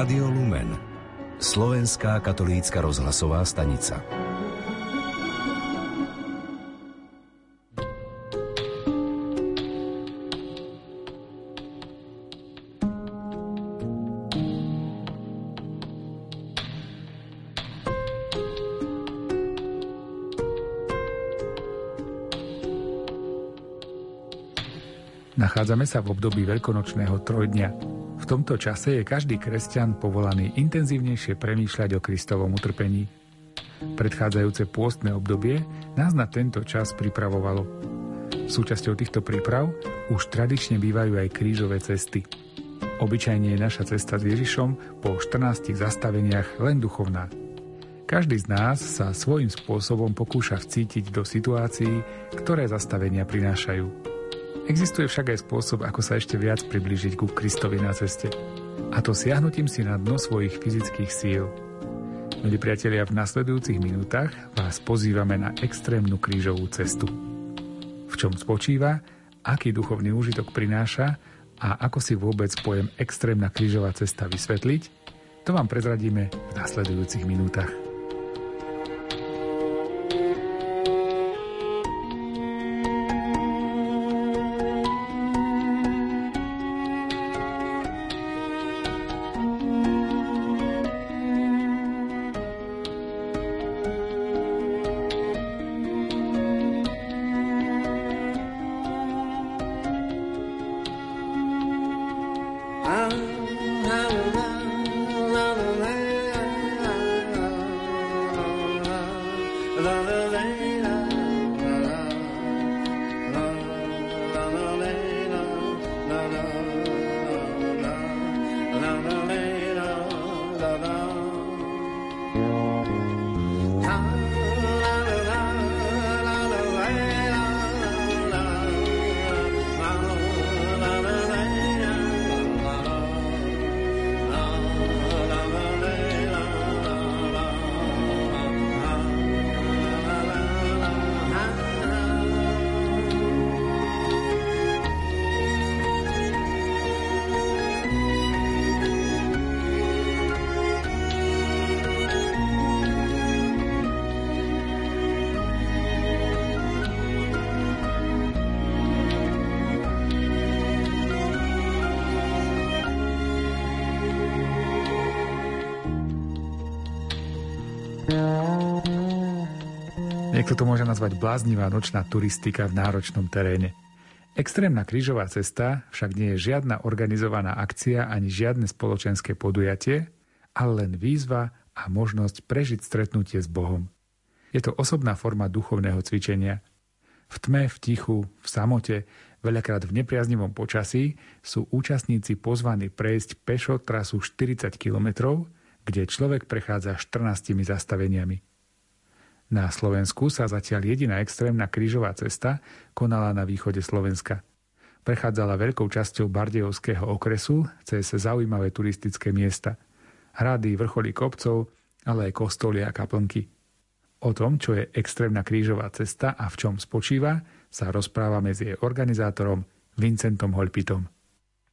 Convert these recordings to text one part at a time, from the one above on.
Rádio Lumen. Slovenská katolícka rozhlasová stanica. Nachádzame sa v období veľkonočného trojdňa. Tomto čase je každý kresťan povolaný intenzívnejšie premýšľať o Kristovom utrpení. Predchádzajúce pôstne obdobie nás na tento čas pripravovalo. Súčasťou týchto príprav už tradične bývajú aj krížové cesty. Obyčajne je naša cesta s Ježišom po 14 zastaveniach len duchovná. Každý z nás sa svojím spôsobom pokúša vcítiť do situácií, ktoré zastavenia prinášajú. Existuje však aj spôsob, ako sa ešte viac priblížiť ku Kristovi na ceste. A to siahnutím si na dno svojich fyzických síl. Milí priatelia, v nasledujúcich minútach vás pozývame na extrémnu krížovú cestu. V čom spočíva, aký duchovný úžitok prináša a ako si vôbec pojem extrémna krížová cesta vysvetliť, to vám prezradíme v nasledujúcich minútach. Niekto to môže nazvať bláznivá nočná turistika v náročnom teréne. Extrémna krížová cesta však nie je žiadna organizovaná akcia ani žiadne spoločenské podujatie, ale len výzva a možnosť prežiť stretnutie s Bohom. Je to osobná forma duchovného cvičenia. V tme, v tichu, v samote, veľakrát v nepriaznivom počasí sú účastníci pozvaní prejsť pešo trasu 40 km, kde človek prechádza 14 zastaveniami. Na Slovensku sa zatiaľ jediná extrémna krížová cesta konala na východe Slovenska. Prechádzala veľkou časťou Bardejovského okresu cez zaujímavé turistické miesta. Hrady, vrcholy kopcov, ale aj kostoly a kaplnky. O tom, čo je extrémna krížová cesta a v čom spočíva, sa rozprávame s jej organizátorom Vincentom Holpitom.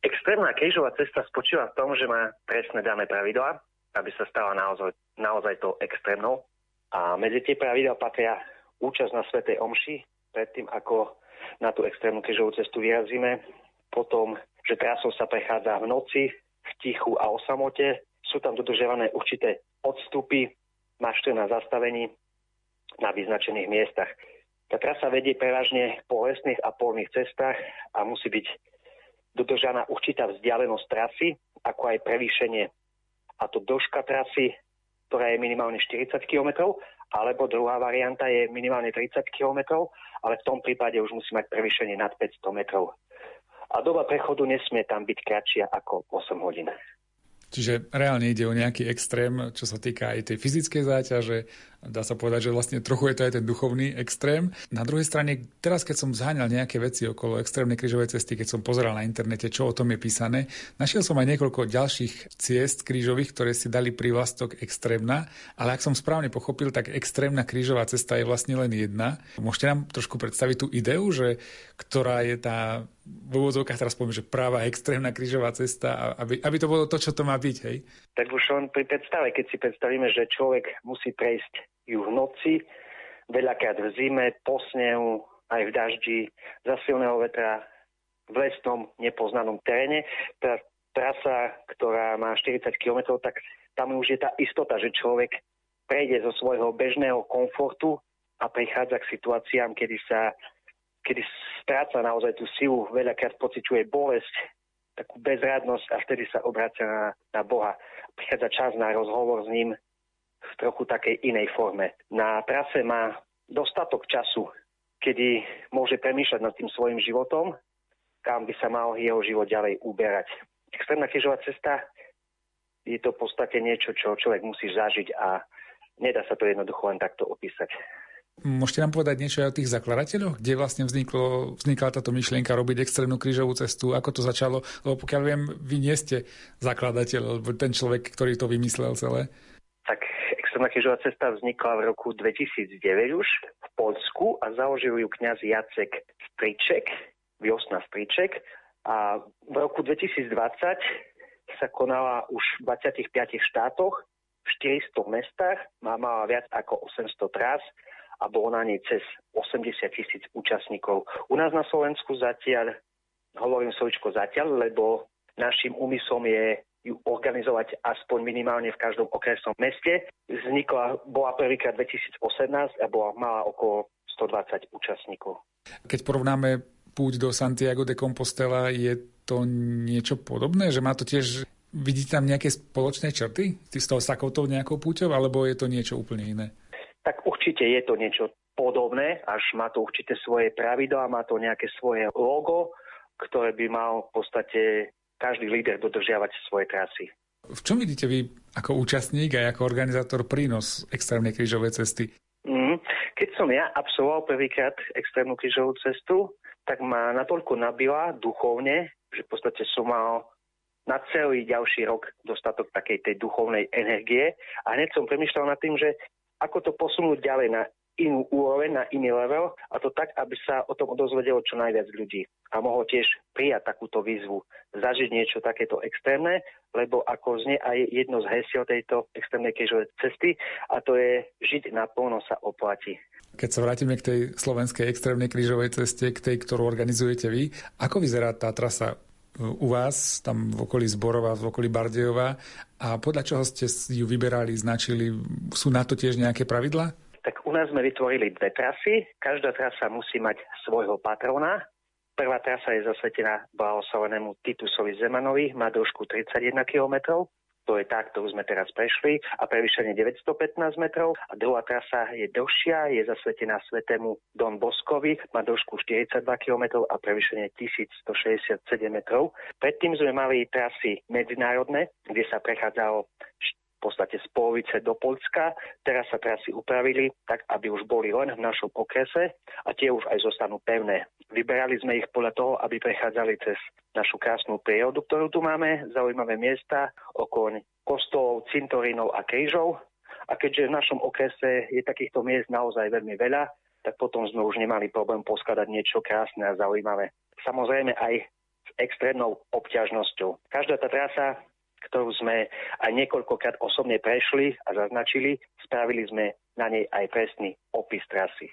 Extrémna krížová cesta spočíva v tom, že má presne dané pravidlá, aby sa stala naozaj, naozaj to extrémnou a medzi tie pravidla patria účasť na Svetej Omši, predtým ako na tú extrémnu križovú cestu vyrazíme. Potom, že trasou sa prechádza v noci, v tichu a o samote. Sú tam dodržiavané určité odstupy na 14 zastavení na vyznačených miestach. Tá trasa vedie prevažne po lesných a polných cestách a musí byť dodržaná určitá vzdialenosť trasy, ako aj prevýšenie. A to dĺžka trasy ktorá je minimálne 40 km, alebo druhá varianta je minimálne 30 km, ale v tom prípade už musí mať prevýšenie nad 500 metrov. A doba prechodu nesmie tam byť kratšia ako 8 hodín. Čiže reálne ide o nejaký extrém, čo sa týka aj tej fyzickej záťaže, dá sa povedať, že vlastne trochu je to aj ten duchovný extrém. Na druhej strane, teraz keď som zháňal nejaké veci okolo extrémnej krížovej cesty, keď som pozeral na internete, čo o tom je písané, našiel som aj niekoľko ďalších ciest krížových, ktoré si dali prívlastok extrémna, ale ak som správne pochopil, tak extrémna krížová cesta je vlastne len jedna. Môžete nám trošku predstaviť tú ideu, že ktorá je tá v úvodzovkách teraz poviem, že práva extrémna krížová cesta, aby, aby to bolo to, čo to má byť, hej? Tak už on pri predstave, keď si predstavíme, že človek musí prejsť ju v noci, veľakrát v zime, po snehu, aj v daždi, za silného vetra, v lesnom, nepoznanom teréne. Tá trasa, ktorá má 40 km, tak tam už je tá istota, že človek prejde zo svojho bežného komfortu a prichádza k situáciám, kedy sa kedy stráca naozaj tú silu, veľakrát pociťuje bolesť, takú bezradnosť a vtedy sa obrácia na, na Boha. Prichádza čas na rozhovor s ním, v trochu takej inej forme. Na trase má dostatok času, kedy môže premýšľať nad tým svojim životom, kam by sa mal jeho život ďalej uberať. Extrémna križová cesta je to v podstate niečo, čo človek musí zažiť a nedá sa to jednoducho len takto opísať. Môžete nám povedať niečo aj o tých zakladateľoch? Kde vlastne vzniklo, vznikla táto myšlienka robiť extrémnu krížovú cestu? Ako to začalo? Lebo pokiaľ viem, vy nie ste zakladateľ, alebo ten človek, ktorý to vymyslel celé. Extrémna krížová cesta vznikla v roku 2009 už v Polsku a založil ju kňaz Jacek Striček, Viosna Striček a v roku 2020 sa konala už v 25 štátoch, v 400 mestách, má mala viac ako 800 trás a bolo na nej cez 80 tisíc účastníkov. U nás na Slovensku zatiaľ, hovorím slovičko zatiaľ, lebo našim úmyslom je ju organizovať aspoň minimálne v každom okresnom meste. Vznikla, bola prvýkrát 2018 a bola, mala okolo 120 účastníkov. Keď porovnáme púť do Santiago de Compostela, je to niečo podobné? Že má to tiež, vidíte tam nejaké spoločné črty s toho takouto nejakou púťou, alebo je to niečo úplne iné? Tak určite je to niečo podobné, až má to určite svoje pravidlá, má to nejaké svoje logo, ktoré by mal v podstate každý líder dodržiavať svoje trasy. V čom vidíte vy ako účastník a ako organizátor prínos extrémnej krížovej cesty? Mm, keď som ja absolvoval prvýkrát extrémnu krížovú cestu, tak ma natoľko nabila duchovne, že v podstate som mal na celý ďalší rok dostatok takej tej duchovnej energie a hneď som premyšľal nad tým, že ako to posunúť ďalej na inú úroveň, na iný level a to tak, aby sa o tom dozvedelo čo najviac ľudí a mohol tiež prijať takúto výzvu, zažiť niečo takéto extrémne, lebo ako znie aj jedno z hesiel tejto extrémnej krížovej cesty a to je žiť naplno sa oplatí. Keď sa vrátime k tej slovenskej extrémnej krížovej ceste, k tej, ktorú organizujete vy, ako vyzerá tá trasa u vás, tam v okolí Zborova, v okolí Bardejova a podľa čoho ste ju vyberali, značili, sú na to tiež nejaké pravidlá? Tak u nás sme vytvorili dve trasy. Každá trasa musí mať svojho patrona. Prvá trasa je zasvetená blahoslavenému Titusovi Zemanovi, má dĺžku 31 km. To je tá, ktorú sme teraz prešli a prevýšenie 915 metrov. A druhá trasa je dlhšia, je zasvetená svetému Don Boskovi, má dĺžku 42 km a prevýšenie 1167 metrov. Predtým sme mali trasy medzinárodné, kde sa prechádzalo podstate z polovice do Polska. Teraz sa trasy upravili tak, aby už boli len v našom okrese a tie už aj zostanú pevné. Vyberali sme ich podľa toho, aby prechádzali cez našu krásnu prírodu, ktorú tu máme, zaujímavé miesta okolo kostolov, cintorínov a krížov. A keďže v našom okrese je takýchto miest naozaj veľmi veľa, tak potom sme už nemali problém poskladať niečo krásne a zaujímavé. Samozrejme aj s extrémnou obťažnosťou. Každá tá trasa ktorú sme aj niekoľkokrát osobne prešli a zaznačili. Spravili sme na nej aj presný opis trasy.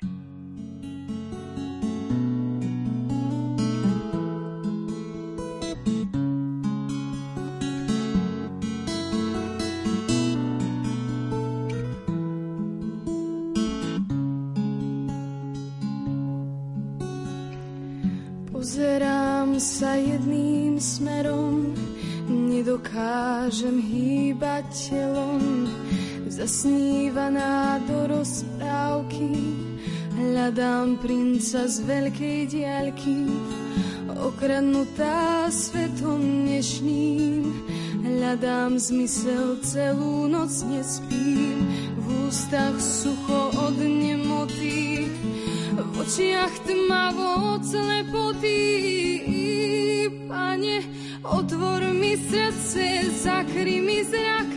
Pozerám sa jedným smerom nedokážem hýbať telom, zasnívaná do rozprávky. Hľadám princa z veľkej diaľky, okradnutá svetom dnešným. Hľadám zmysel, celú noc nespím, v ústach sucho od nemoty, v očiach tmavo od slepoty. Pane, otvor mi srdce, zakry mi zrak,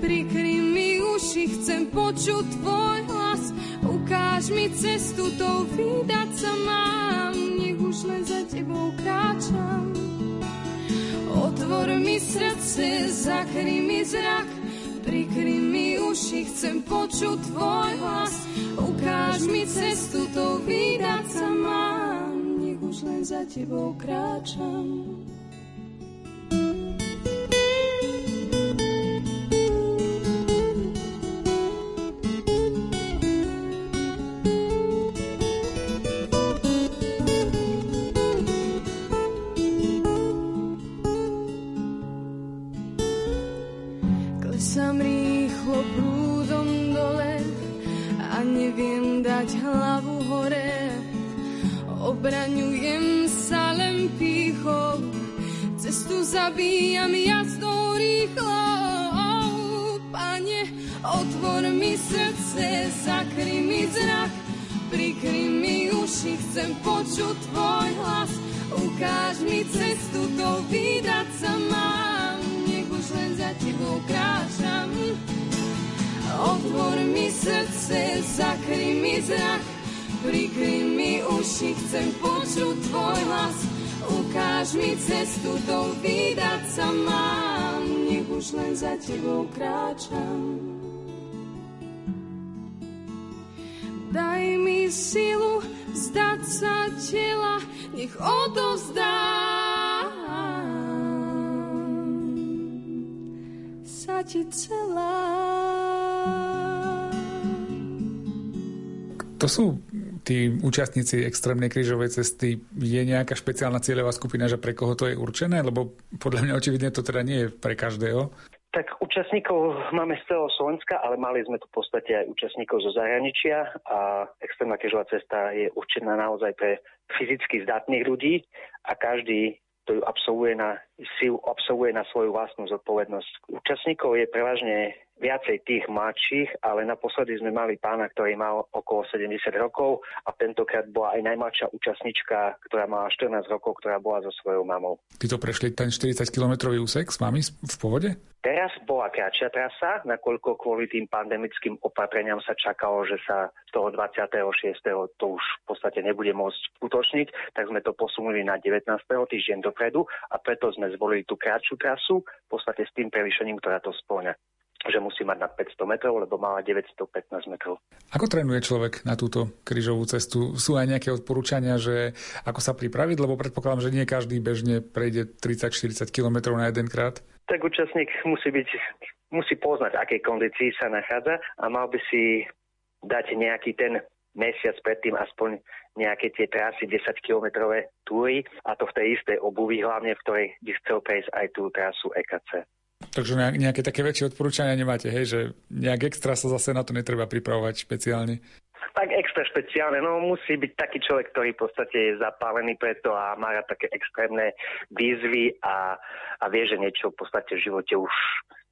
prikry mi uši, chcem počuť tvoj hlas, ukáž mi cestu, to vydať sa mám, nech už len za tebou kráčam. Otvor mi srdce, zakry mi zrak, prikry mi uši, chcem počuť tvoj hlas. Ukáž mi cestu, to vydať sa mám, nech už len za tebou kráčam. Zabíjam jazdou rýchlou. Pane, otvor mi srdce, zakry mi zrak, prikry mi uši, chcem počuť tvoj hlas. Ukáž mi cestu, to vydať sa mám, nech už len za tebou kráčam. Otvor mi srdce, zakry mi zrak, prikry mi uši, chcem počuť tvoj hlas. Ukáž mi cestu, to vydať sa mám, nech už len za tebou kráčam. Daj mi silu zdať sa tela, nech odovzdám sa ti celá. To sú tí účastníci extrémnej krížovej cesty, je nejaká špeciálna cieľová skupina, že pre koho to je určené? Lebo podľa mňa očividne to teda nie je pre každého. Tak účastníkov máme z celého Slovenska, ale mali sme tu v podstate aj účastníkov zo zahraničia a extrémna krížová cesta je určená naozaj pre fyzicky zdatných ľudí a každý to ju absolvuje na, si ju absolvuje na svoju vlastnú zodpovednosť. Účastníkov je prevažne viacej tých mladších, ale naposledy sme mali pána, ktorý mal okolo 70 rokov a tentokrát bola aj najmladšia účastnička, ktorá mala 14 rokov, ktorá bola so svojou mamou. Ty to prešli ten 40-kilometrový úsek s vami v povode? Teraz bola kratšia trasa, nakoľko kvôli tým pandemickým opatreniam sa čakalo, že sa z toho 26. to už v podstate nebude môcť skutočniť, tak sme to posunuli na 19. týždeň dopredu a preto sme zvolili tú kratšiu trasu, v podstate s tým prevýšením, ktorá to spĺňa že musí mať nad 500 metrov, lebo má 915 metrov. Ako trénuje človek na túto krížovú cestu? Sú aj nejaké odporúčania, že ako sa pripraviť? Lebo predpokladám, že nie každý bežne prejde 30-40 km na jeden krát. Tak účastník musí byť, musí poznať, akej kondícii sa nachádza a mal by si dať nejaký ten mesiac predtým aspoň nejaké tie trasy 10-kilometrové túry a to v tej istej obuvi hlavne, v ktorej by chcel prejsť aj tú trasu EKC. Takže nejaké také väčšie odporúčania nemáte, hej, že nejak extra sa zase na to netreba pripravovať špeciálne? Tak extra špeciálne, no musí byť taký človek, ktorý v podstate je zapálený preto a má také extrémne výzvy a, a vie, že niečo v podstate v živote už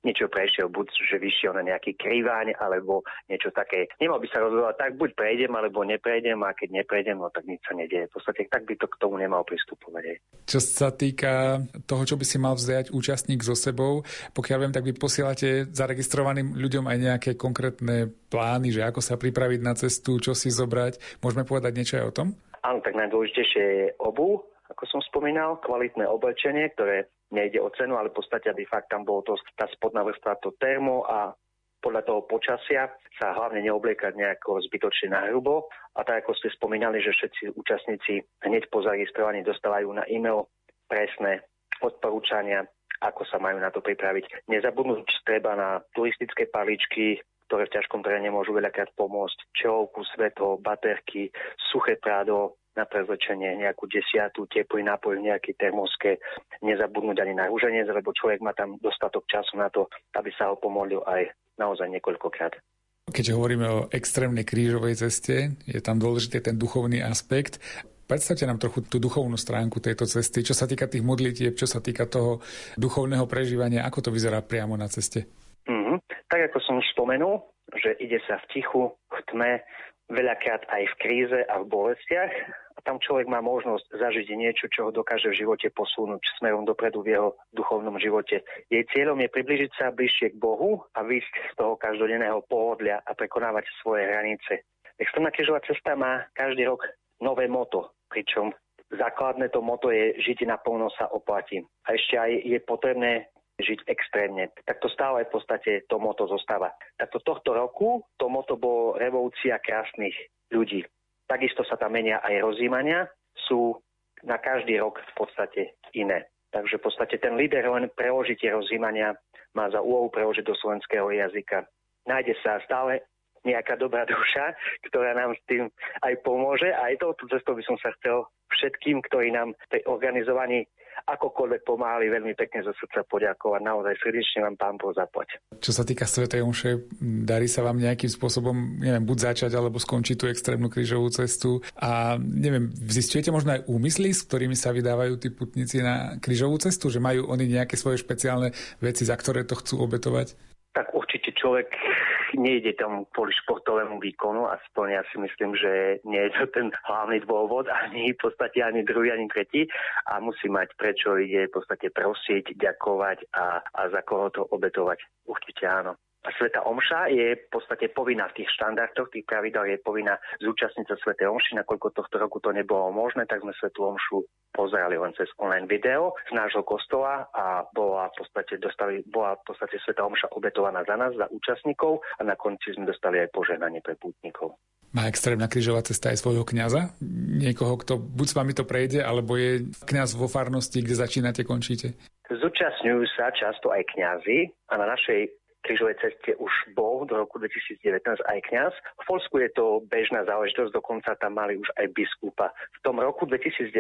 niečo prešiel, buď že vyšiel na nejaký krývaň, alebo niečo také. Nemal by sa rozhodovať tak, buď prejdem, alebo neprejdem a keď neprejdem, no tak nič sa nedieje. V podstate tak by to k tomu nemal pristupovať. Čo sa týka toho, čo by si mal vzdať účastník so sebou, pokiaľ viem, tak vy posielate zaregistrovaným ľuďom aj nejaké konkrétne plány, že ako sa pripraviť na cestu, čo si zobrať. Môžeme povedať niečo aj o tom? Áno, tak najdôležitejšie je obu, ako som spomínal, kvalitné oblečenie, ktoré nejde o cenu, ale v podstate de fakt tam bolo to, tá spodná vrstva, to termo a podľa toho počasia sa hlavne neobliekať nejako zbytočne na hrubo. A tak ako ste spomínali, že všetci účastníci hneď po zaregistrovaní dostávajú na e-mail presné odporúčania, ako sa majú na to pripraviť. Nezabudnúť treba na turistické paličky, ktoré v ťažkom teréne môžu veľakrát pomôcť. Čelovku, svetlo, baterky, suché prádo, na prezlečenie nejakú desiatú, teplý nápoj v nejakej termoske, nezabudnúť ani na rúženec, lebo človek má tam dostatok času na to, aby sa ho pomolil aj naozaj niekoľkokrát. Keďže hovoríme o extrémnej krížovej ceste, je tam dôležitý ten duchovný aspekt. Predstavte nám trochu tú duchovnú stránku tejto cesty, čo sa týka tých modlitieb, čo sa týka toho duchovného prežívania, ako to vyzerá priamo na ceste. Mm-hmm. Tak ako som už spomenul, že ide sa v tichu, v tme, veľakrát aj v kríze a v bolestiach a tam človek má možnosť zažiť niečo, čo ho dokáže v živote posunúť smerom dopredu v jeho duchovnom živote. Jej cieľom je približiť sa bližšie k Bohu a výsť z toho každodenného pohodlia a prekonávať svoje hranice. Extrémna križová cesta má každý rok nové moto, pričom základné to moto je žiť naplno sa oplatí. A ešte aj je potrebné žiť extrémne. Tak to stále v podstate to moto zostáva. Takto tohto roku to bolo revolúcia krásnych ľudí. Takisto sa tam menia aj rozímania, sú na každý rok v podstate iné. Takže v podstate ten líder len preložiť tie rozímania má za úlohu preložiť do slovenského jazyka. Nájde sa stále nejaká dobrá duša, ktorá nám s tým aj pomôže. A aj touto cestou by som sa chcel všetkým, ktorí nám v tej organizovaní akokoľvek pomáhali, veľmi pekne zo srdca poďakovať. Naozaj srdečne vám pán Boh zapoť. Čo sa týka Svetej Omše, darí sa vám nejakým spôsobom, neviem, buď začať alebo skončiť tú extrémnu krížovú cestu a neviem, zistujete možno aj úmysly, s ktorými sa vydávajú tí putníci na krížovú cestu, že majú oni nejaké svoje špeciálne veci, za ktoré to chcú obetovať? Tak určite človek nejde tam kvôli športovému výkonu, aspoň ja si myslím, že nie je to ten hlavný dôvod, ani v podstate ani druhý, ani tretí a musí mať prečo ide v podstate prosiť, ďakovať a, a za koho to obetovať. Určite áno. Sveta Omša je v podstate povinná v tých štandardoch, tých pravidel je povinná zúčastniť sa Svete Omši, nakoľko tohto roku to nebolo možné, tak sme Svetu Omšu pozerali len cez online video z nášho kostola a bola v podstate, dostali, bola v podstate Sveta Omša obetovaná za nás, za účastníkov a na konci sme dostali aj požehnanie pre pútnikov. Má extrémna križová cesta aj svojho kňaza? Niekoho, kto buď s vami to prejde, alebo je kňaz vo farnosti, kde začínate, končíte? Zúčastňujú sa často aj kňazi a na našej križovej ceste už bol do roku 2019 aj kňaz. V Polsku je to bežná záležitosť, dokonca tam mali už aj biskupa. V tom roku 2019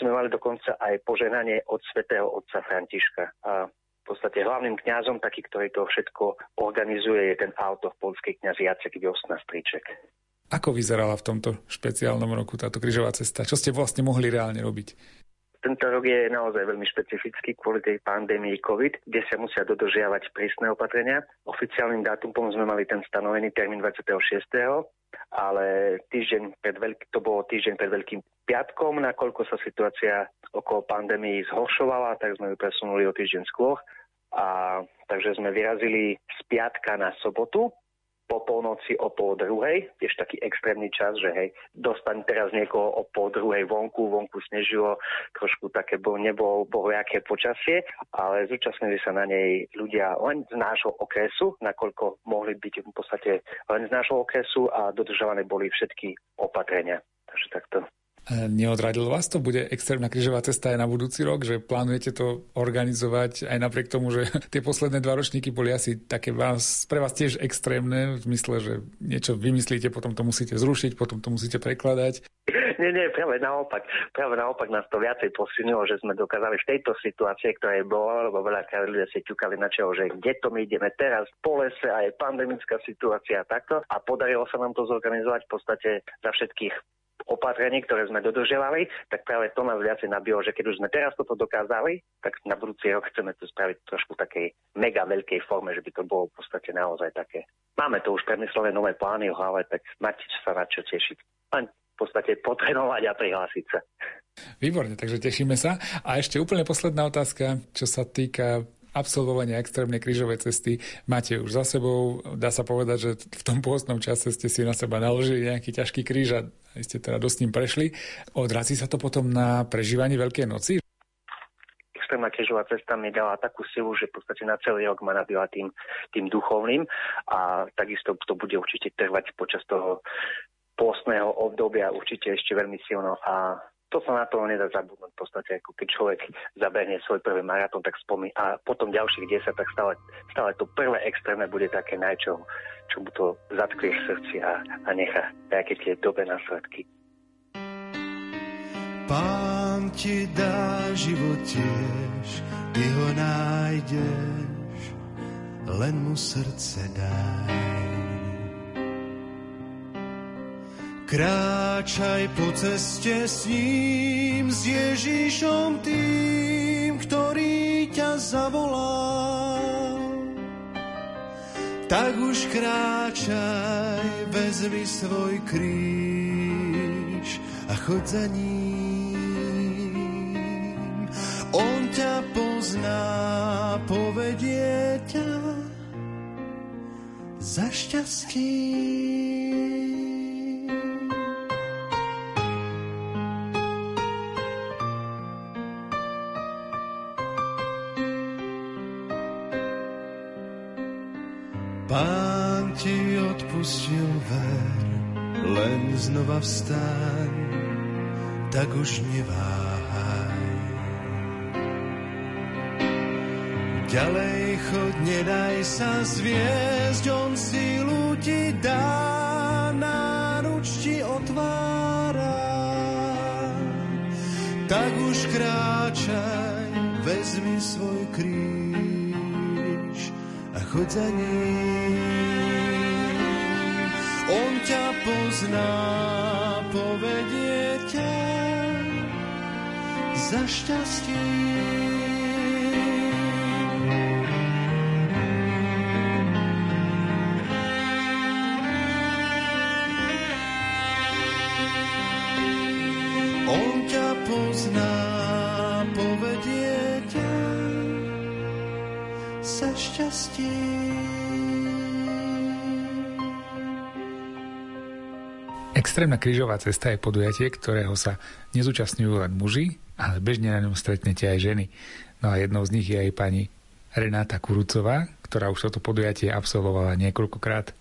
sme mali dokonca aj poženanie od svätého otca Františka. A v podstate hlavným kňazom, taký, ktorý to všetko organizuje, je ten auto v polskej kňaz Jacek Viosna Striček. Ako vyzerala v tomto špeciálnom roku táto križová cesta? Čo ste vlastne mohli reálne robiť? Tento rok je naozaj veľmi špecifický kvôli tej pandémii COVID, kde sa musia dodržiavať prísne opatrenia. Oficiálnym dátumom sme mali ten stanovený termín 26 ale týždeň pred veľký, to bolo týždeň pred Veľkým piatkom, nakoľko sa situácia okolo pandémii zhoršovala, tak sme ju presunuli o týždeň skôr. A, takže sme vyrazili z piatka na sobotu po polnoci o pol druhej, tiež taký extrémny čas, že hej, dostaň teraz niekoho o pol druhej vonku, vonku snežilo, trošku také bol, nebolo bohojaké počasie, ale zúčastnili sa na nej ľudia len z nášho okresu, nakoľko mohli byť v podstate len z nášho okresu a dodržované boli všetky opatrenia. Takže takto. Neodradilo vás to? Bude extrémna križová cesta aj na budúci rok? Že plánujete to organizovať aj napriek tomu, že tie posledné dva ročníky boli asi také vás, pre vás tiež extrémne, v zmysle, že niečo vymyslíte, potom to musíte zrušiť, potom to musíte prekladať? Nie, nie, práve naopak. Práve naopak nás to viacej posunilo, že sme dokázali v tejto situácii, ktorá je bola, lebo veľa ľudia si ťukali na čelo, že kde to my ideme teraz, po lese a je pandemická situácia a takto. A podarilo sa nám to zorganizovať v podstate za všetkých opatrení, ktoré sme dodržiavali, tak práve to nás viacej nabilo, že keď už sme teraz toto dokázali, tak na budúci rok chceme to spraviť trošku takej mega veľkej forme, že by to bolo v podstate naozaj také. Máme to už premyslené nové plány v hlave, tak máte sa na čo tešiť. Len v podstate potrenovať a prihlásiť sa. Výborne, takže tešíme sa. A ešte úplne posledná otázka, čo sa týka absolvovania extrémnej krížovej cesty máte už za sebou. Dá sa povedať, že v tom pôstnom čase ste si na seba naložili nejaký ťažký kríž a ste teda dosť ním prešli. Odrazí sa to potom na prežívanie Veľkej noci? extrémna krížová cesta mi dala takú silu, že v podstate na celý rok ma nabila tým, tým duchovným a takisto to bude určite trvať počas toho pôstneho obdobia určite ešte veľmi silno a to sa na to nedá zabudnúť v podstate, ako keď človek zabehne svoj prvý maratón, tak spomí a potom ďalších 10, tak stále, stále to prvé extrémne bude také najčo, čo mu to zatklie v srdci a, a nechá nejaké tie dobe následky. Pán ti dá život tiež, ty ho nájdeš, len mu srdce daj. Kráčaj po ceste s ním, s Ježišom tým, ktorý ťa zavolá. Tak už kráčaj, vezmi svoj kríž a chod za ním. On ťa pozná, povedie ťa za šťastím. Pán ti odpustil ver, len znova vstaň, tak už neváhaj. Ďalej chod, nedaj sa zviezť, on sílu ti dá, náruč ti otvára. Tak už kráčaj, vezmi svoj kríž a chod za ním. On ťa pozná, povedie ťa za šťastie. Za šťastie. Extrémna krížová cesta je podujatie, ktorého sa nezúčastňujú len muži, ale bežne na ňom stretnete aj ženy. No a jednou z nich je aj pani Renáta Kurucová, ktorá už toto podujatie absolvovala niekoľkokrát.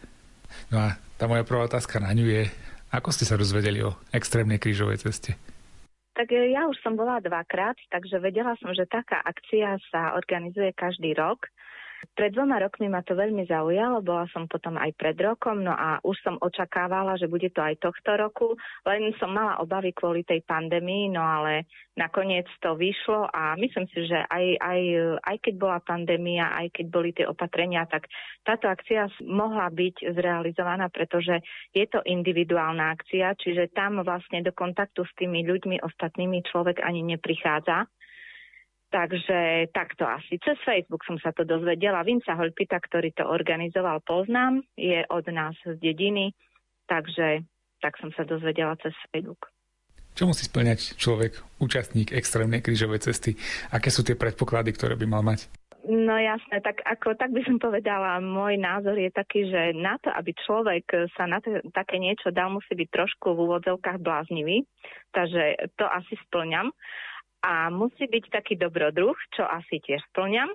No a tá moja prvá otázka na ňu je, ako ste sa dozvedeli o extrémnej krížovej ceste? Tak e, ja už som bola dvakrát, takže vedela som, že taká akcia sa organizuje každý rok pred dvoma rokmi ma to veľmi zaujalo, bola som potom aj pred rokom, no a už som očakávala, že bude to aj tohto roku, len som mala obavy kvôli tej pandémii, no ale nakoniec to vyšlo a myslím si, že aj, aj, aj keď bola pandémia, aj keď boli tie opatrenia, tak táto akcia mohla byť zrealizovaná, pretože je to individuálna akcia, čiže tam vlastne do kontaktu s tými ľuďmi ostatnými človek ani neprichádza. Takže takto asi. Cez Facebook som sa to dozvedela. Vinca Holpita, ktorý to organizoval, poznám. Je od nás z dediny, takže tak som sa dozvedela cez Facebook. Čo musí splňať človek, účastník extrémnej krížovej cesty? Aké sú tie predpoklady, ktoré by mal mať? No jasné, tak ako tak by som povedala, môj názor je taký, že na to, aby človek sa na to, také niečo dal, musí byť trošku v úvodzovkách bláznivý, takže to asi splňam a musí byť taký dobrodruh, čo asi tiež splňam.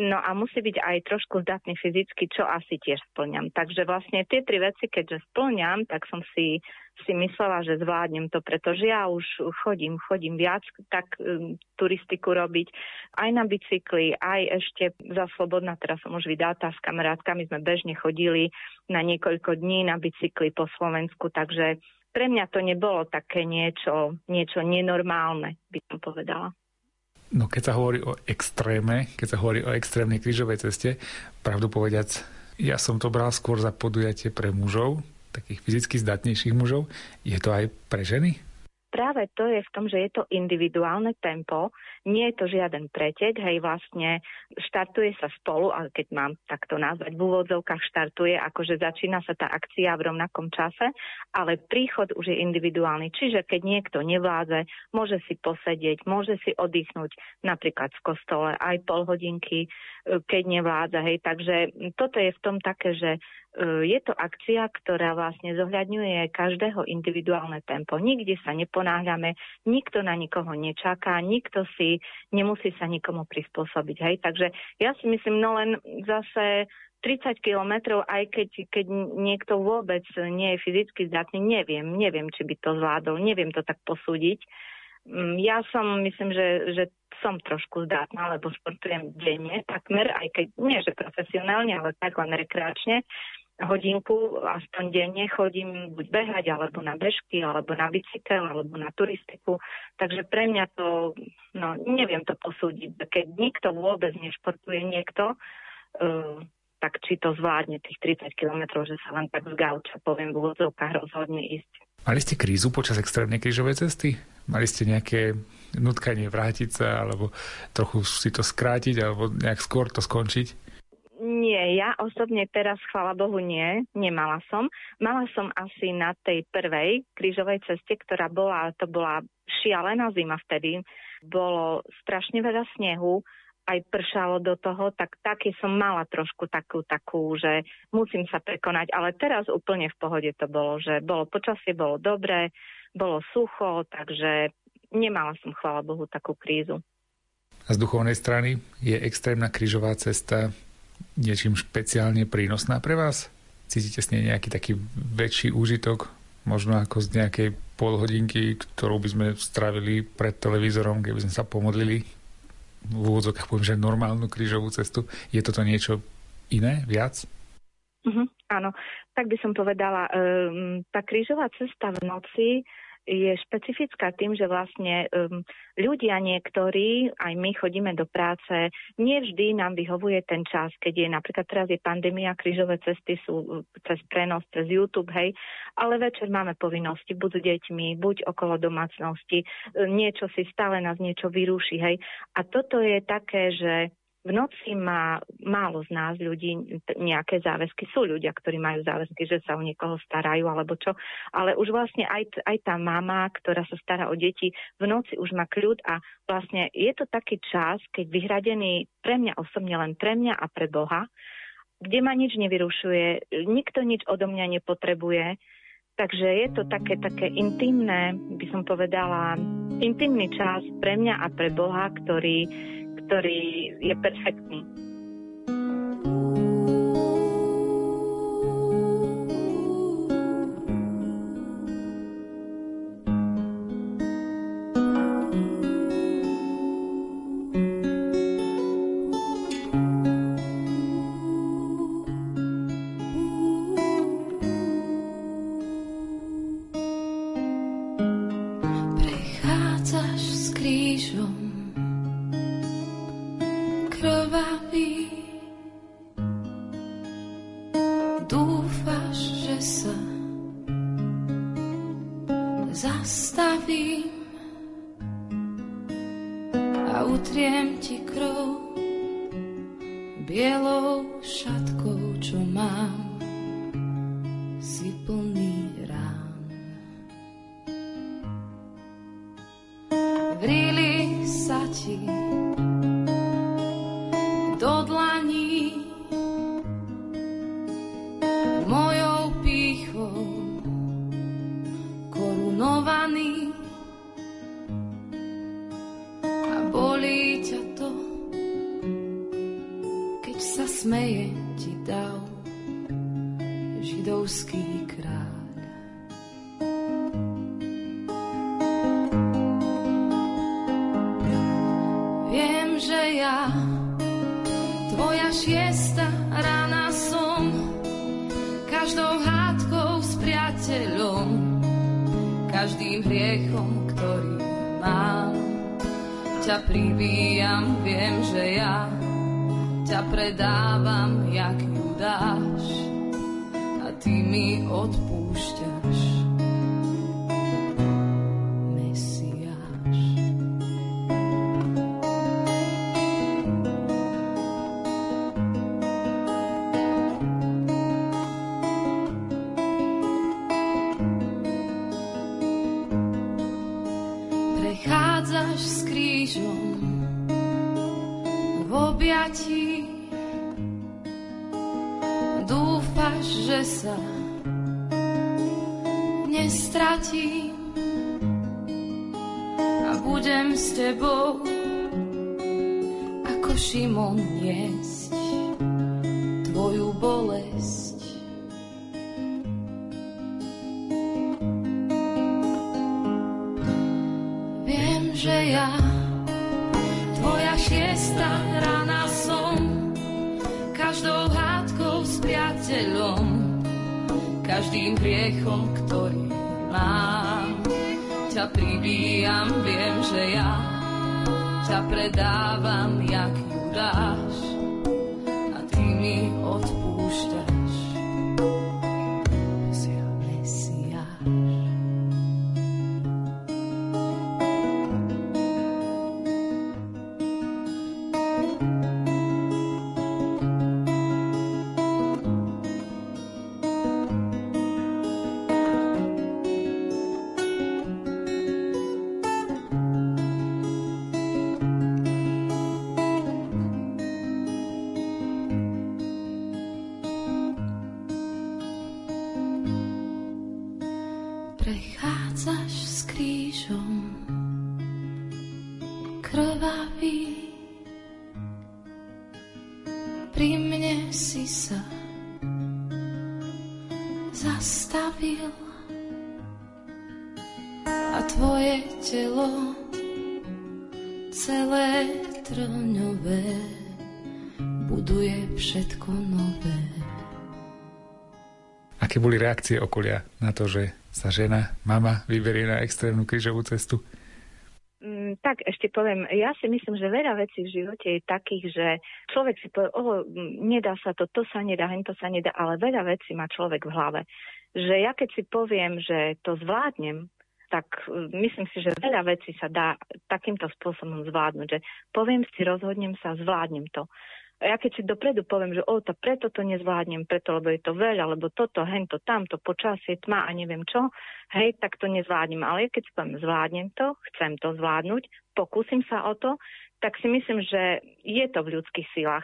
No a musí byť aj trošku zdatný fyzicky, čo asi tiež splňam. Takže vlastne tie tri veci, keďže splňam, tak som si, si myslela, že zvládnem to, pretože ja už chodím, chodím viac tak um, turistiku robiť, aj na bicykli, aj ešte za slobodná, teraz som už vydáta s kamarátkami, sme bežne chodili na niekoľko dní na bicykli po Slovensku, takže pre mňa to nebolo také niečo, niečo nenormálne, by som povedala. No keď sa hovorí o extréme, keď sa hovorí o extrémnej krížovej ceste, pravdu povediac, ja som to bral skôr za podujatie pre mužov, takých fyzicky zdatnejších mužov. Je to aj pre ženy? Práve to je v tom, že je to individuálne tempo, nie je to žiaden pretek, hej, vlastne štartuje sa spolu, ale keď mám takto nazvať, v úvodzovkách štartuje, akože začína sa tá akcia v rovnakom čase, ale príchod už je individuálny. Čiže keď niekto nevládze, môže si posedieť, môže si oddychnúť napríklad v kostole aj pol hodinky, e, keď nevládza, hej. Takže toto je v tom také, že je to akcia, ktorá vlastne zohľadňuje každého individuálne tempo. Nikde sa neponáhľame, nikto na nikoho nečaká, nikto si nemusí sa nikomu prispôsobiť. Hej? Takže ja si myslím, no len zase 30 kilometrov, aj keď, keď niekto vôbec nie je fyzicky zdatný, neviem, neviem, či by to zvládol, neviem to tak posúdiť. Mm, ja som, myslím, že, že som trošku zdatná, lebo športujem denne takmer, aj keď nie, že profesionálne, ale tak len rekreačne hodinku aspoň denne chodím buď behať, alebo na bežky, alebo na bicykel, alebo na turistiku. Takže pre mňa to, no neviem to posúdiť. Keď nikto vôbec nešportuje niekto, uh, tak či to zvládne tých 30 kilometrov, že sa len tak z gauča, poviem v úvodzovkách, rozhodne ísť. Mali ste krízu počas extrémnej krížovej cesty? Mali ste nejaké nutkanie vrátiť sa, alebo trochu si to skrátiť, alebo nejak skôr to skončiť? Nie, ja osobne teraz, chvala Bohu, nie, nemala som. Mala som asi na tej prvej krížovej ceste, ktorá bola, to bola šialená zima vtedy. Bolo strašne veľa snehu, aj pršalo do toho, tak také som mala trošku takú, takú, že musím sa prekonať, ale teraz úplne v pohode to bolo, že bolo počasie, bolo dobré, bolo sucho, takže nemala som, chvála Bohu, takú krízu. A z duchovnej strany je extrémna krížová cesta niečím špeciálne prínosná pre vás? Cítite s nej nejaký taký väčší úžitok, možno ako z nejakej polhodinky, ktorú by sme stravili pred televízorom, keby sme sa pomodlili v úvodzokách poviem, že normálnu krížovú cestu. Je toto niečo iné, viac? Uh-huh, áno, tak by som povedala, um, tá krížová cesta v noci je špecifická tým, že vlastne um, ľudia niektorí, aj my chodíme do práce, nevždy nám vyhovuje ten čas, keď je napríklad teraz je pandémia, krížové cesty sú uh, cez prenos, cez YouTube, hej, ale večer máme povinnosti buď s deťmi, buď okolo domácnosti, uh, niečo si stále nás niečo vyrúši, hej. A toto je také, že v noci má málo z nás ľudí nejaké záväzky. Sú ľudia, ktorí majú záväzky, že sa o niekoho starajú alebo čo, ale už vlastne aj, aj tá mama, ktorá sa stará o deti, v noci už má kľud a vlastne je to taký čas, keď vyhradený pre mňa osobne len pre mňa a pre Boha, kde ma nič nevyrušuje, nikto nič odo mňa nepotrebuje, Takže je to také, také intimné, by som povedala, intimný čas pre mňa a pre Boha, ktorý, ktorý je perfektný. ťa privíjam, viem, že ja ťa predávam, jak ju dáš a ty mi odpúšťaš. Prechádzaš s krížom krvavý pri mne si sa zastavil a tvoje telo celé trňové buduje všetko nové. Aké boli reakcie okolia na to, že sa žena, mama vyberie na extrémnu krížovú cestu? Mm, tak ešte poviem, ja si myslím, že veľa vecí v živote je takých, že človek si povie, oh, nedá sa to, to sa nedá, hen to sa nedá, ale veľa vecí má človek v hlave. Že ja keď si poviem, že to zvládnem, tak mm, myslím si, že veľa vecí sa dá takýmto spôsobom zvládnuť, že poviem si, rozhodnem sa, zvládnem to. A ja keď si dopredu poviem, že o, to preto to nezvládnem, preto, lebo je to veľa, lebo toto, hento, tamto, počasie, tma a neviem čo, hej, tak to nezvládnem. Ale keď si poviem, zvládnem to, chcem to zvládnuť, pokúsim sa o to, tak si myslím, že je to v ľudských silách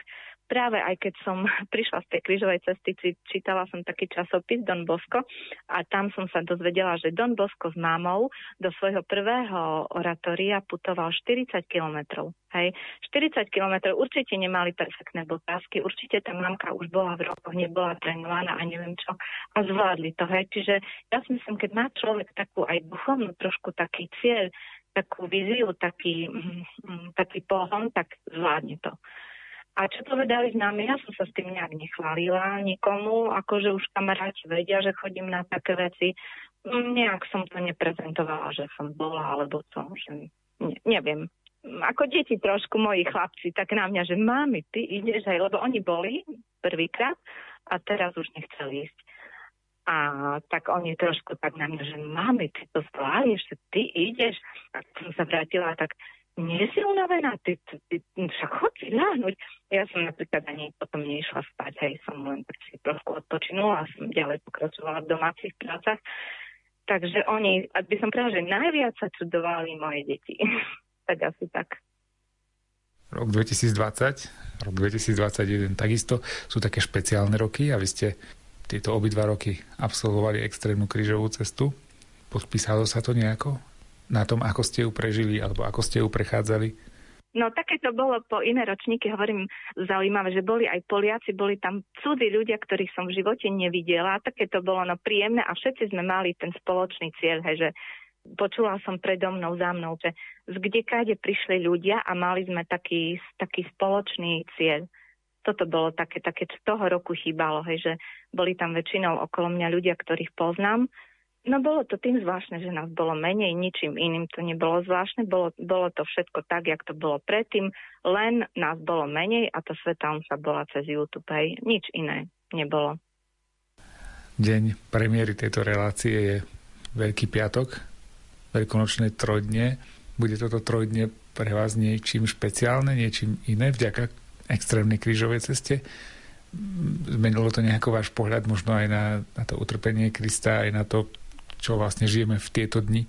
práve aj keď som prišla z tej krížovej cesty, čítala som taký časopis Don Bosco a tam som sa dozvedela, že Don Bosco s mámou do svojho prvého oratória putoval 40 kilometrov. Hej, 40 kilometrov určite nemali perfektné botázky, určite tá mamka už bola v rokoch, nebola trénovaná a neviem čo a zvládli to. Hej. Čiže ja si myslím, keď má človek takú aj duchovnú trošku taký cieľ, takú víziu, taký, mm, mm taký pohon, tak zvládne to. A čo povedali známi, ja som sa s tým nejak nechválila nikomu, akože už kamaráti vedia, že chodím na také veci. Nejak som to neprezentovala, že som bola, alebo to, že ne, neviem. Ako deti trošku, moji chlapci, tak na mňa, že mami, ty ideš aj, lebo oni boli prvýkrát a teraz už nechceli ísť. A tak oni trošku tak na mňa, že mami, ty to zvládneš, ty ideš. A som sa vrátila tak, nie si unavená, ty, ty, ty však chod si ľahnuť. Ja som napríklad ani potom neišla spať, hej, som len tak si trošku odpočinula a som ďalej pokračovala v domácich prácach. Takže oni, by som povedala, že najviac sa čudovali moje deti. tak asi tak. Rok 2020, rok 2021 takisto sú také špeciálne roky a vy ste tieto obidva roky absolvovali extrémnu krížovú cestu. Podpísalo sa to nejako? Na tom, ako ste ju prežili alebo ako ste ju prechádzali? No také to bolo po iné ročníky, hovorím zaujímavé, že boli aj Poliaci, boli tam cudzí ľudia, ktorých som v živote nevidela. Také to bolo no príjemné a všetci sme mali ten spoločný cieľ, hej, že počula som predo mnou, za mnou, že z kdekáde prišli ľudia a mali sme taký, taký spoločný cieľ. Toto bolo také, také z toho roku chýbalo, hej, že boli tam väčšinou okolo mňa ľudia, ktorých poznám, No bolo to tým zvláštne, že nás bolo menej, ničím iným to nebolo zvláštne, bolo, bolo to všetko tak, jak to bolo predtým, len nás bolo menej a to sveta sa bola cez YouTube, hej, nič iné nebolo. Deň premiéry tejto relácie je Veľký piatok, veľkonočné trojdne. Bude toto trojdne pre vás niečím špeciálne, niečím iné vďaka extrémnej krížovej ceste? Zmenilo to nejako váš pohľad možno aj na, na to utrpenie Krista, aj na to, čo vlastne žijeme v tieto dni?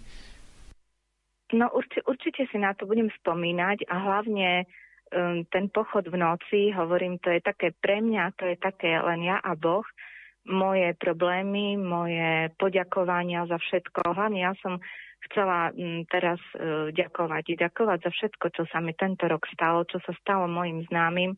No určite, určite si na to budem spomínať a hlavne um, ten pochod v noci, hovorím, to je také pre mňa, to je také len ja a Boh, moje problémy, moje poďakovania za všetko. Hlavne ja som chcela um, teraz uh, ďakovať, ďakovať za všetko, čo sa mi tento rok stalo, čo sa stalo mojim známym,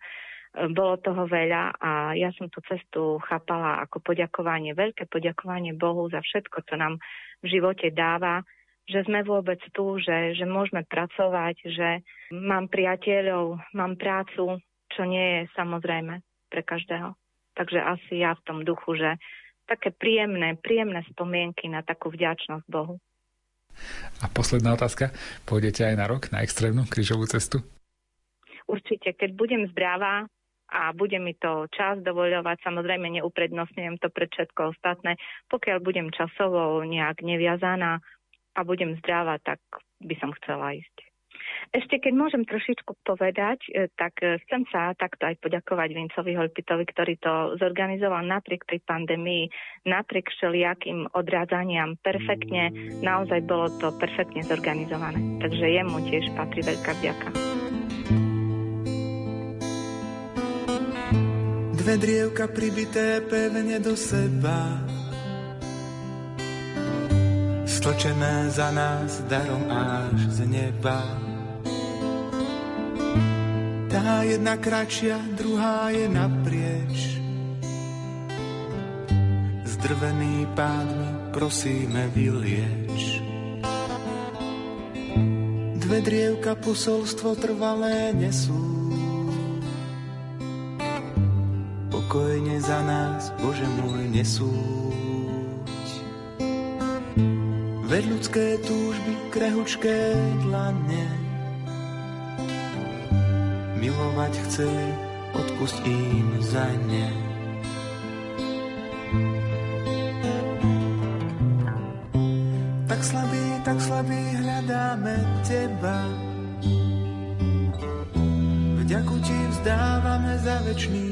bolo toho veľa a ja som tú cestu chápala ako poďakovanie, veľké poďakovanie Bohu za všetko, čo nám v živote dáva, že sme vôbec tu, že, že môžeme pracovať, že mám priateľov, mám prácu, čo nie je samozrejme pre každého. Takže asi ja v tom duchu, že také príjemné, príjemné spomienky na takú vďačnosť Bohu. A posledná otázka. Pôjdete aj na rok na extrémnu krížovú cestu? Určite, keď budem zdravá, a bude mi to čas dovoľovať. Samozrejme neuprednostňujem to pre všetko ostatné. Pokiaľ budem časovo nejak neviazaná a budem zdravá, tak by som chcela ísť. Ešte keď môžem trošičku povedať, e, tak e, chcem sa takto aj poďakovať Vincovi Holpitovi, ktorý to zorganizoval napriek tej pandémii, napriek všelijakým odrádzaniam perfektne. Naozaj bolo to perfektne zorganizované. Takže jemu tiež patrí veľká vďaka. Dve drievka pribité pevne do seba Z stlčené za nás darom až z neba. Tá jedna kratšia, druhá je naprieč. Zdrvený pádmi prosíme vylieč. Dve drievka posolstvo trvalé nesú. Pokojne za nás, Bože môj, nesúď. Veď ľudské túžby, krehučké dlane, milovať chceli, odpust im za ne. Tak slabý, tak slabý hľadáme teba. Vďaku ti vzdávame za večný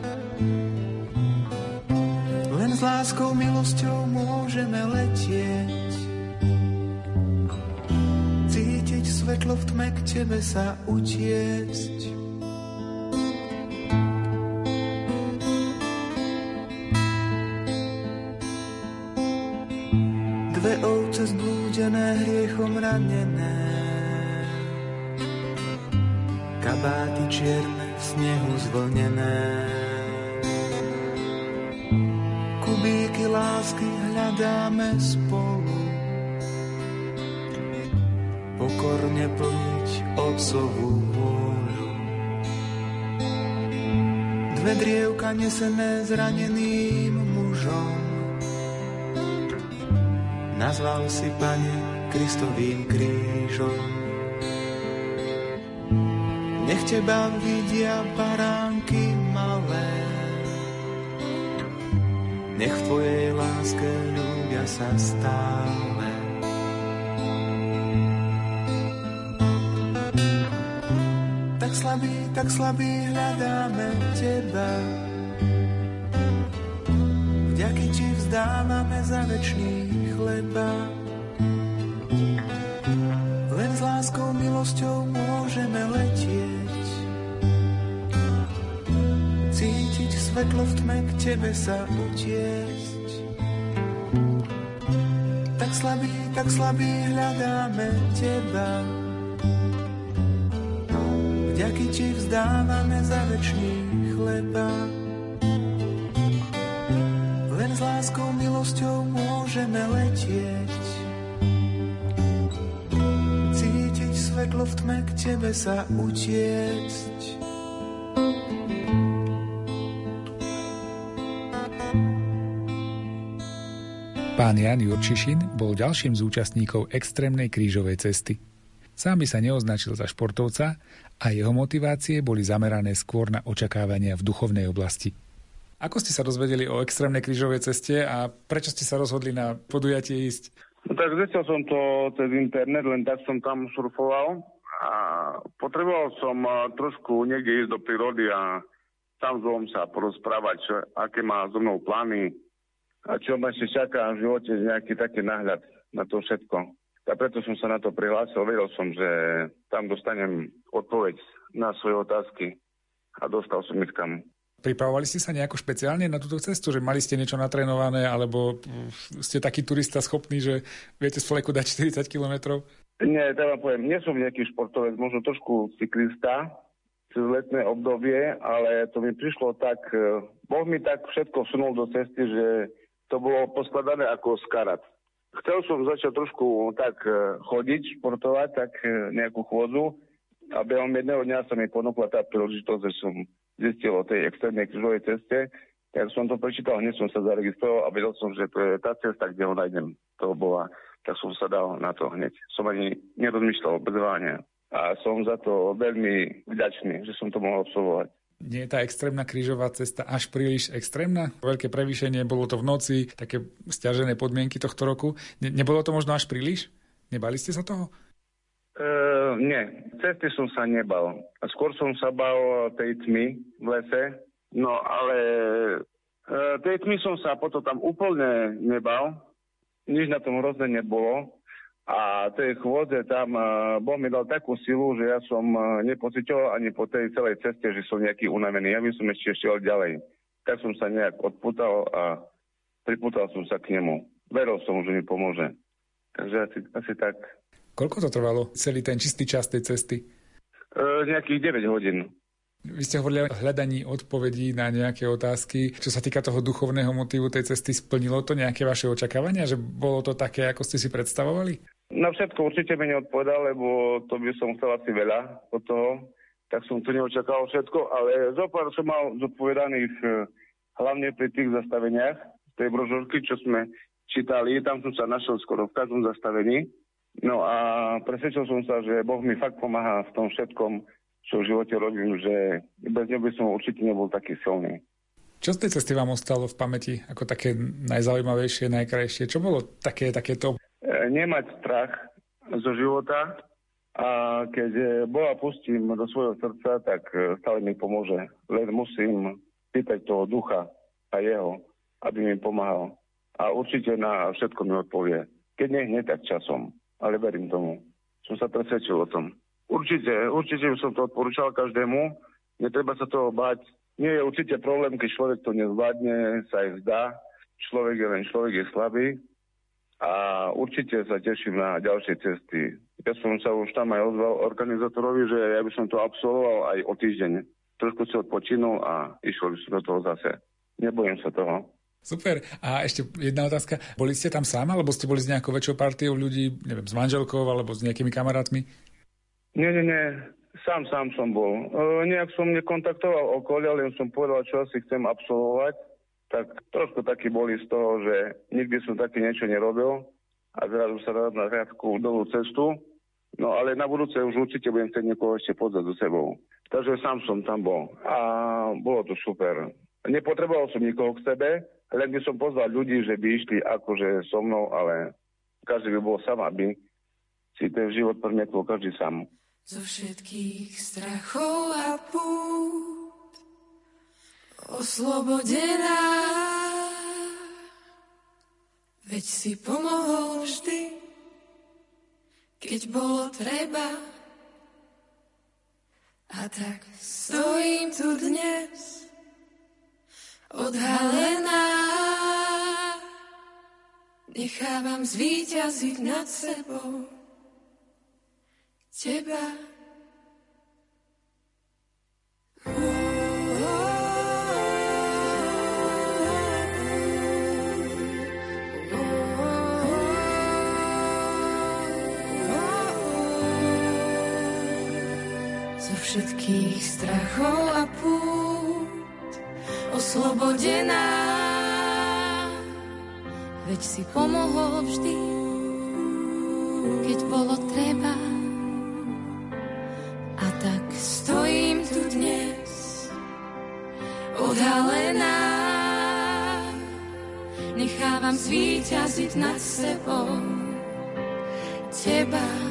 S láskou, milosťou môžeme letieť. Cítiť svetlo v tme k tebe sa utiesť. zbudené hriechom ranené. Kabáty čierne v snehu zvlnené. Lásky hľadáme spolu. Pokorne plniť otcovú vôľu. Dve drievka nesené zraneným mužom nazval si, Pane, Kristovým krížom. Nech Teba vidia baránky nech v Tvojej láske ľudia sa stále. Tak slabý, tak slabý hľadáme Teba, Vďaky Ti vzdávame za večný chleba. Len s láskou, milosťou môžeme letieť. Cítiť svetlo v tme, k Tebe sa utiesť. Tak slabý, tak slabý hľadáme Teba. Vďaky Ti vzdávame za večný chleba. Len s láskou, milosťou môžeme letieť. Cítiť svetlo v tme, k tebe sa utiecť. Pán Jan Jurčišin bol ďalším z účastníkov extrémnej krížovej cesty. Sám by sa neoznačil za športovca a jeho motivácie boli zamerané skôr na očakávania v duchovnej oblasti. Ako ste sa dozvedeli o extrémnej krížovej ceste a prečo ste sa rozhodli na podujatie ísť? No tak zistil som to cez internet, len tak som tam surfoval a potreboval som trošku niekde ísť do prírody a tam s sa porozprávať, aké má so mnou plány a čo ma ešte čaká v živote, nejaký taký náhľad na to všetko. A preto som sa na to prihlásil, vedel som, že tam dostanem odpoveď na svoje otázky a dostal som ich tam. Pripravovali ste sa nejako špeciálne na túto cestu, že mali ste niečo natrénované, alebo ste taký turista schopný, že viete z fleku dať 40 kilometrov? Nie, teda poviem, nie som nejaký športovec, možno trošku cyklista cez letné obdobie, ale to mi prišlo tak, e, Boh mi tak všetko vsunul do cesty, že to bolo poskladané ako skarat. Chcel som začať trošku tak e, chodiť, športovať, tak e, nejakú chôdzu a behom jedného dňa sa mi ponúkla tá príležitosť, že som zistil o tej extrémnej križovej ceste, tak som to prečítal, hneď som sa zaregistroval a vedel som, že to je tá cesta, kde ho nájdem. To bola, tak som sa dal na to hneď. Som ani nerozmýšľal bez váhania. A som za to veľmi vďačný, že som to mohol absolvovať. Nie je tá extrémna krížová cesta až príliš extrémna? Veľké prevýšenie, bolo to v noci, také stiažené podmienky tohto roku. Ne- nebolo to možno až príliš? Nebali ste sa toho? Uh, nie, cesty som sa nebal. Skôr som sa bal tej tmy v lese, no ale uh, tej tmy som sa potom tam úplne nebal. Nič na tom hrozné nebolo. A tej chôdze tam uh, Boh mi dal takú silu, že ja som uh, nepocitoval ani po tej celej ceste, že som nejaký unavený. Ja by som ešte šiel ďalej. Tak som sa nejak odputal a pripútal som sa k nemu. Veril som, že mi pomôže. Takže asi, asi tak. Koľko to trvalo, celý ten čistý čas tej cesty? E, nejakých 9 hodín. Vy ste hovorili o hľadaní odpovedí na nejaké otázky. Čo sa týka toho duchovného motívu tej cesty, splnilo to nejaké vaše očakávania? Že bolo to také, ako ste si predstavovali? Na všetko určite mi neodpovedal, lebo to by som chcel asi veľa od toho. Tak som to neočakával všetko, ale zopár som mal zodpovedaných e, hlavne pri tých zastaveniach tej brožurky, čo sme čítali. Tam som sa našiel skoro v každom zastavení. No a presvedčil som sa, že Boh mi fakt pomáha v tom všetkom, čo v živote robím, že bez neho by som určite nebol taký silný. Čo z tej cesty vám ostalo v pamäti ako také najzaujímavejšie, najkrajšie? Čo bolo také, takéto? E, nemať strach zo života a keď Boha pustím do svojho srdca, tak e, stále mi pomôže. Len musím pýtať toho ducha a jeho, aby mi pomáhal. A určite na všetko mi odpovie. Keď nie, nie tak časom ale verím tomu. Som sa presvedčil o tom. Určite, určite by som to odporúčal každému. Netreba sa toho bať. Nie je určite problém, keď človek to nezvládne, sa aj zdá. Človek je len človek, je slabý. A určite sa teším na ďalšie cesty. Ja som sa už tam aj ozval organizátorovi, že ja by som to absolvoval aj o týždeň. Trošku si odpočinul a išiel by som do toho zase. Nebojím sa toho. Super. A ešte jedna otázka. Boli ste tam sám, alebo ste boli s nejakou väčšou partiou ľudí, neviem, s manželkou, alebo s nejakými kamarátmi? Nie, nie, nie. Sám, sám som bol. E, nejak som nekontaktoval okolie, len som povedal, čo asi chcem absolvovať. Tak trošku taký boli z toho, že nikdy som také niečo nerobil a zrazu sa dať na riadku dlhú cestu. No ale na budúce už určite budem chcieť niekoho ešte podzať so sebou. Takže sám som tam bol a bolo to super. Nepotreboval som nikoho k sebe, len by som pozval ľudí, že by išli akože so mnou, ale každý by bol sám, aby si ten život premietol každý sám. Zo všetkých strachov a pút oslobodená Veď si pomohol vždy, keď bolo treba. A tak stojím tu dnes odhalená. Nechávam zvíťaziť nad sebou teba. Zo všetkých strachov a púd oslobodená. Veď si pomohol vždy, keď bolo treba. A tak stojím tu dnes, odhalená. Nechávam zvíťaziť nad sebou teba.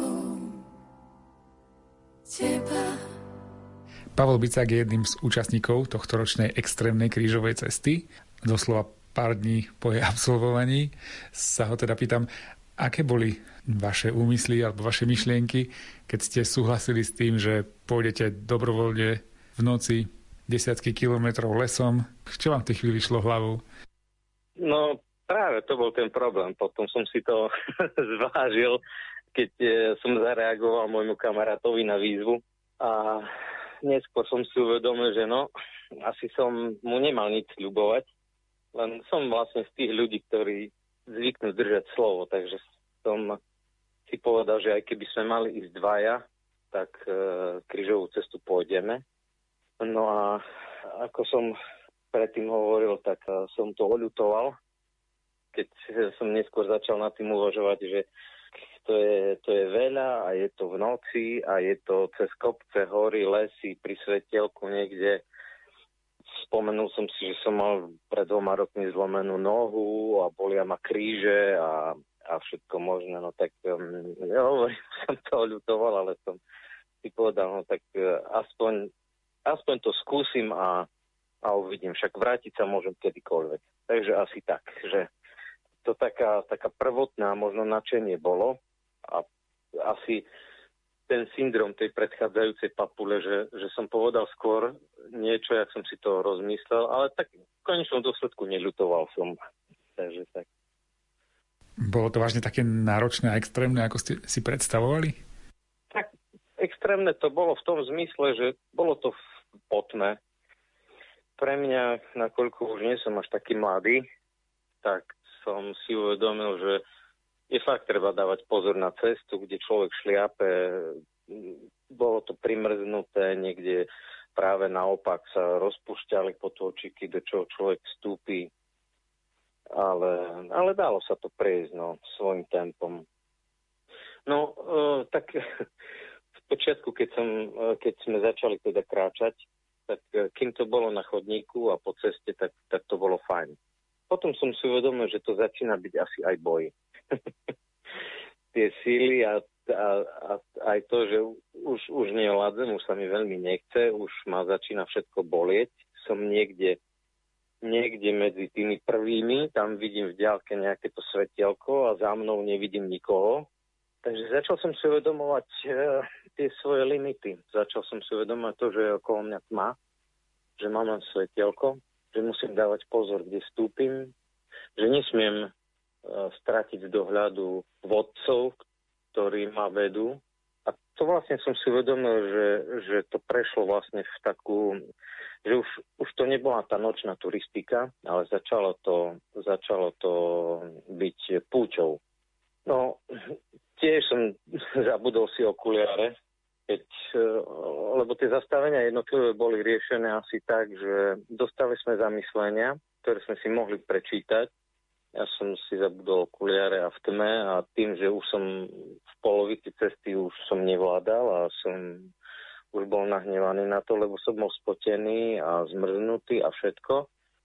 Pavel Bicák je jedným z účastníkov tohto ročnej extrémnej krížovej cesty. Doslova pár dní po jej absolvovaní sa ho teda pýtam, aké boli vaše úmysly alebo vaše myšlienky, keď ste súhlasili s tým, že pôjdete dobrovoľne v noci desiatky kilometrov lesom. Čo vám v tej chvíli šlo hlavou? No práve to bol ten problém. Potom som si to zvážil keď e, som zareagoval môjmu kamarátovi na výzvu a neskôr som si uvedomil, že no, asi som mu nemal nič ľubovať, len som vlastne z tých ľudí, ktorí zvyknú držať slovo, takže som si povedal, že aj keby sme mali ísť dvaja, tak e, križovú cestu pôjdeme. No a ako som predtým hovoril, tak e, som to oľutoval, keď som neskôr začal nad tým uvažovať, že to je, to je veľa a je to v noci a je to cez kopce, hory, lesy, pri svetelku niekde. Spomenul som si, že som mal pred dvoma rokmi zlomenú nohu a bolia ma kríže a, a všetko možné. No tak um, ja hovorím, som to ľutoval, ale som si povedal, no tak uh, aspoň, aspoň to skúsim a, a uvidím. Však vrátiť sa môžem kedykoľvek. Takže asi tak, že to taká, taká prvotná možno načenie bolo, a asi ten syndrom tej predchádzajúcej papule, že, že som povedal skôr niečo, jak som si to rozmyslel, ale tak v konečnom dôsledku neľutoval som. Takže tak. Bolo to vážne také náročné a extrémne, ako ste si predstavovali? Tak extrémne to bolo v tom zmysle, že bolo to potné. Pre mňa, nakoľko už nie som až taký mladý, tak som si uvedomil, že je fakt treba dávať pozor na cestu, kde človek šliape. Bolo to primrznuté, niekde práve naopak sa rozpúšťali potôčiky, do čoho človek vstúpi. Ale, ale dalo sa to prejsť no, svojim tempom. No, e, tak v počiatku, keď, som, e, keď sme začali teda kráčať, tak e, kým to bolo na chodníku a po ceste, tak, tak to bolo fajn. Potom som si uvedomil, že to začína byť asi aj boj. tie síly a, a, a aj to, že už, už nevládzem, už sa mi veľmi nechce, už ma začína všetko bolieť. Som niekde, niekde medzi tými prvými, tam vidím v ďalke nejaké to svetielko a za mnou nevidím nikoho. Takže začal som si uvedomovať e, tie svoje limity. Začal som si uvedomovať to, že je okolo mňa tma, že mám len svetielko, že musím dávať pozor, kde stúpim, že nesmiem stratiť z dohľadu vodcov, ktorí ma vedú. A to vlastne som si uvedomil, že, že to prešlo vlastne v takú, že už, už to nebola tá nočná turistika, ale začalo to, začalo to byť púťou. No, tiež som zabudol si okuliare, keď, lebo tie zastavenia jednotlivé boli riešené asi tak, že dostali sme zamyslenia, ktoré sme si mohli prečítať ja som si zabudol okuliare a v tme a tým, že už som v polovici cesty už som nevládal a som už bol nahnevaný na to, lebo som bol spotený a zmrznutý a všetko.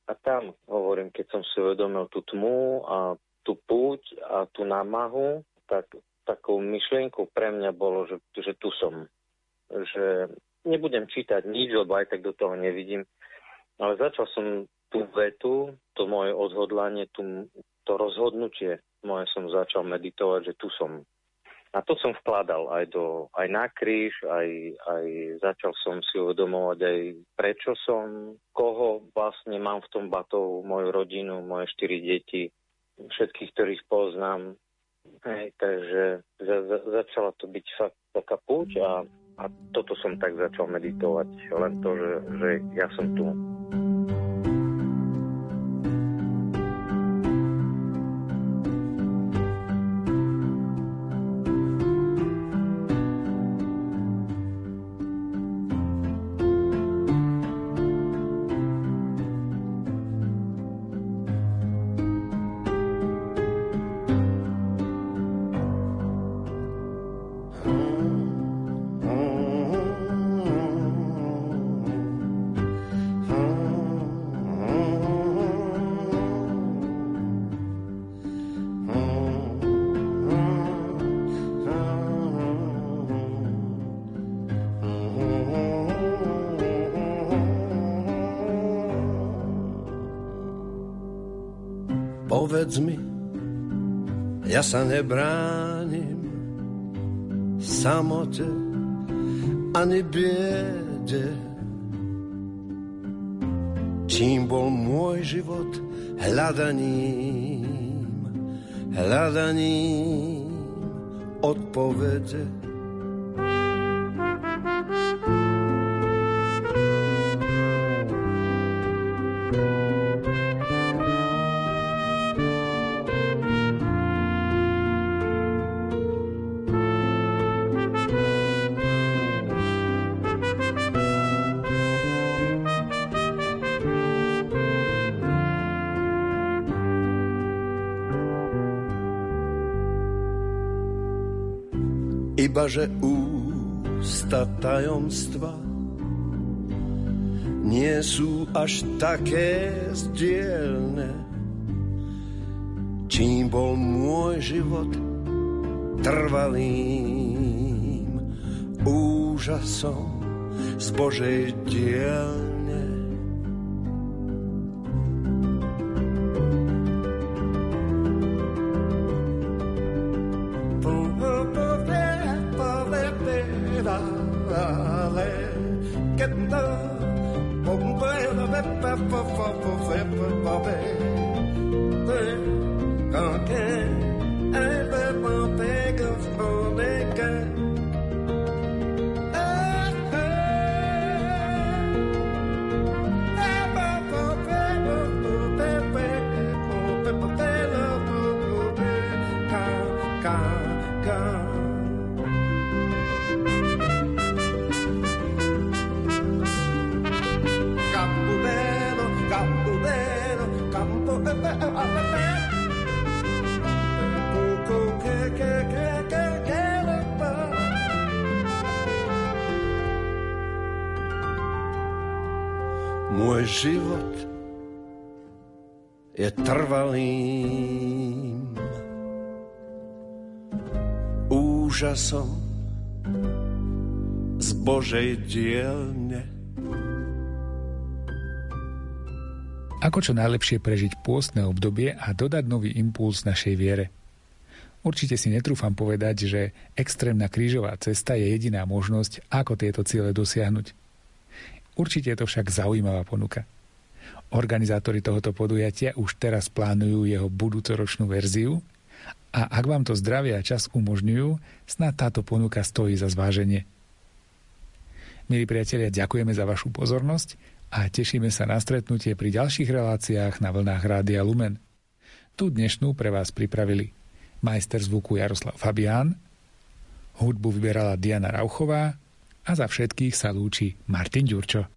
A tam, hovorím, keď som si uvedomil tú tmu a tú púť a tú námahu, tak takou myšlienkou pre mňa bolo, že, že tu som. Že nebudem čítať nič, lebo aj tak do toho nevidím. Ale začal som tú vetu, to moje odhodlanie, tú, to rozhodnutie moje som začal meditovať, že tu som. A to som vkladal aj, do, aj na kríž, aj, aj začal som si uvedomovať aj prečo som, koho vlastne mám v tom batov, moju rodinu, moje štyri deti, všetkých, ktorých poznám. Hej, takže za, za, začala to byť fakt taká púť a, a toto som tak začal meditovať. Len to, že, že ja som tu. Povedz mi, ja sa nebránim samote ani biede. Čím bol môj život hľadaním, hľadaním odpovede. Že ústa tajomstva nie sú až také zdielne. Čím bol môj život trvalým úžasom z Božej dielne. Úžasom z Božej dielne. Ako čo najlepšie prežiť pôstne obdobie a dodať nový impuls našej viere? Určite si netrúfam povedať, že extrémna krížová cesta je jediná možnosť, ako tieto ciele dosiahnuť. Určite je to však zaujímavá ponuka. Organizátori tohoto podujatia už teraz plánujú jeho budúcoročnú verziu a ak vám to zdravie a čas umožňujú, snad táto ponuka stojí za zváženie. Milí priatelia, ďakujeme za vašu pozornosť a tešíme sa na stretnutie pri ďalších reláciách na vlnách Rádia Lumen. Tu dnešnú pre vás pripravili majster zvuku Jaroslav Fabián, hudbu vyberala Diana Rauchová a za všetkých sa lúči Martin Ďurčo.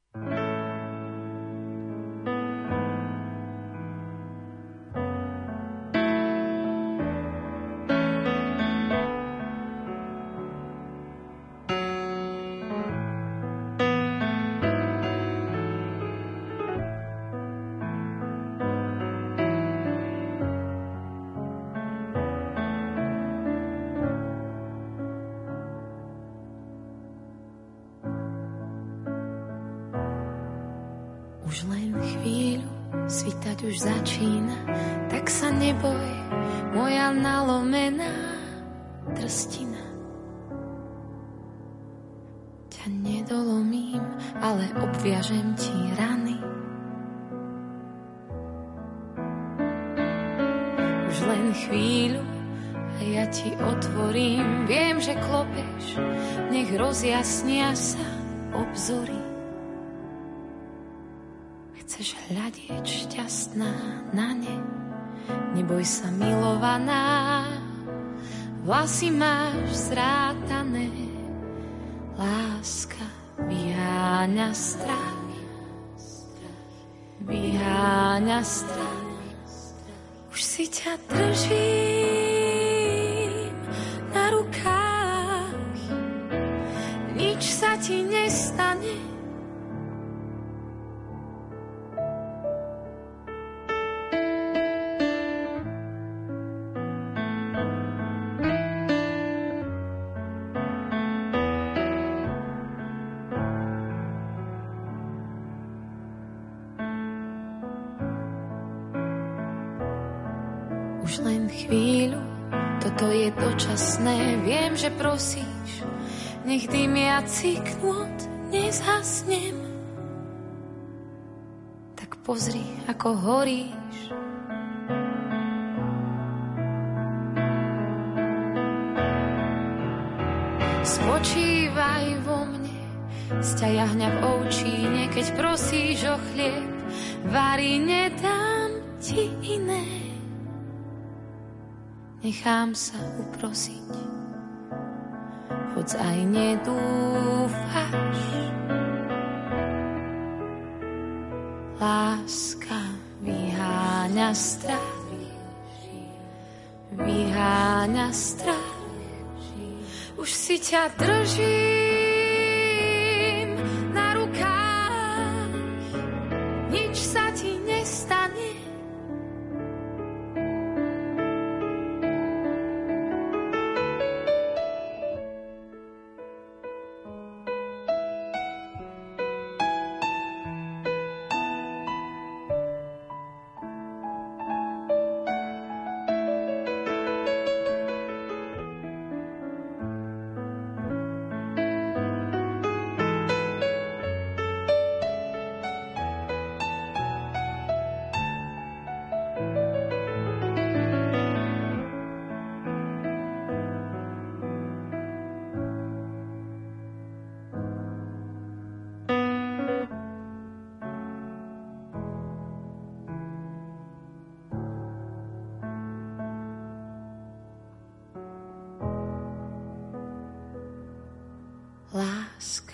Už len chvíľu, toto je dočasné, viem, že prosíš, nech dymiaci knôt nezhasnem. Tak pozri, ako horíš, Spočívaj vo mne, sťa hňa v oučíne, keď prosíš o chlieb, varí nedám ti iné. Nechám sa uprosiť, hoď aj nedúfaš. Láska vyháňa strach, vyháňa strach. Už si ťa držím Láska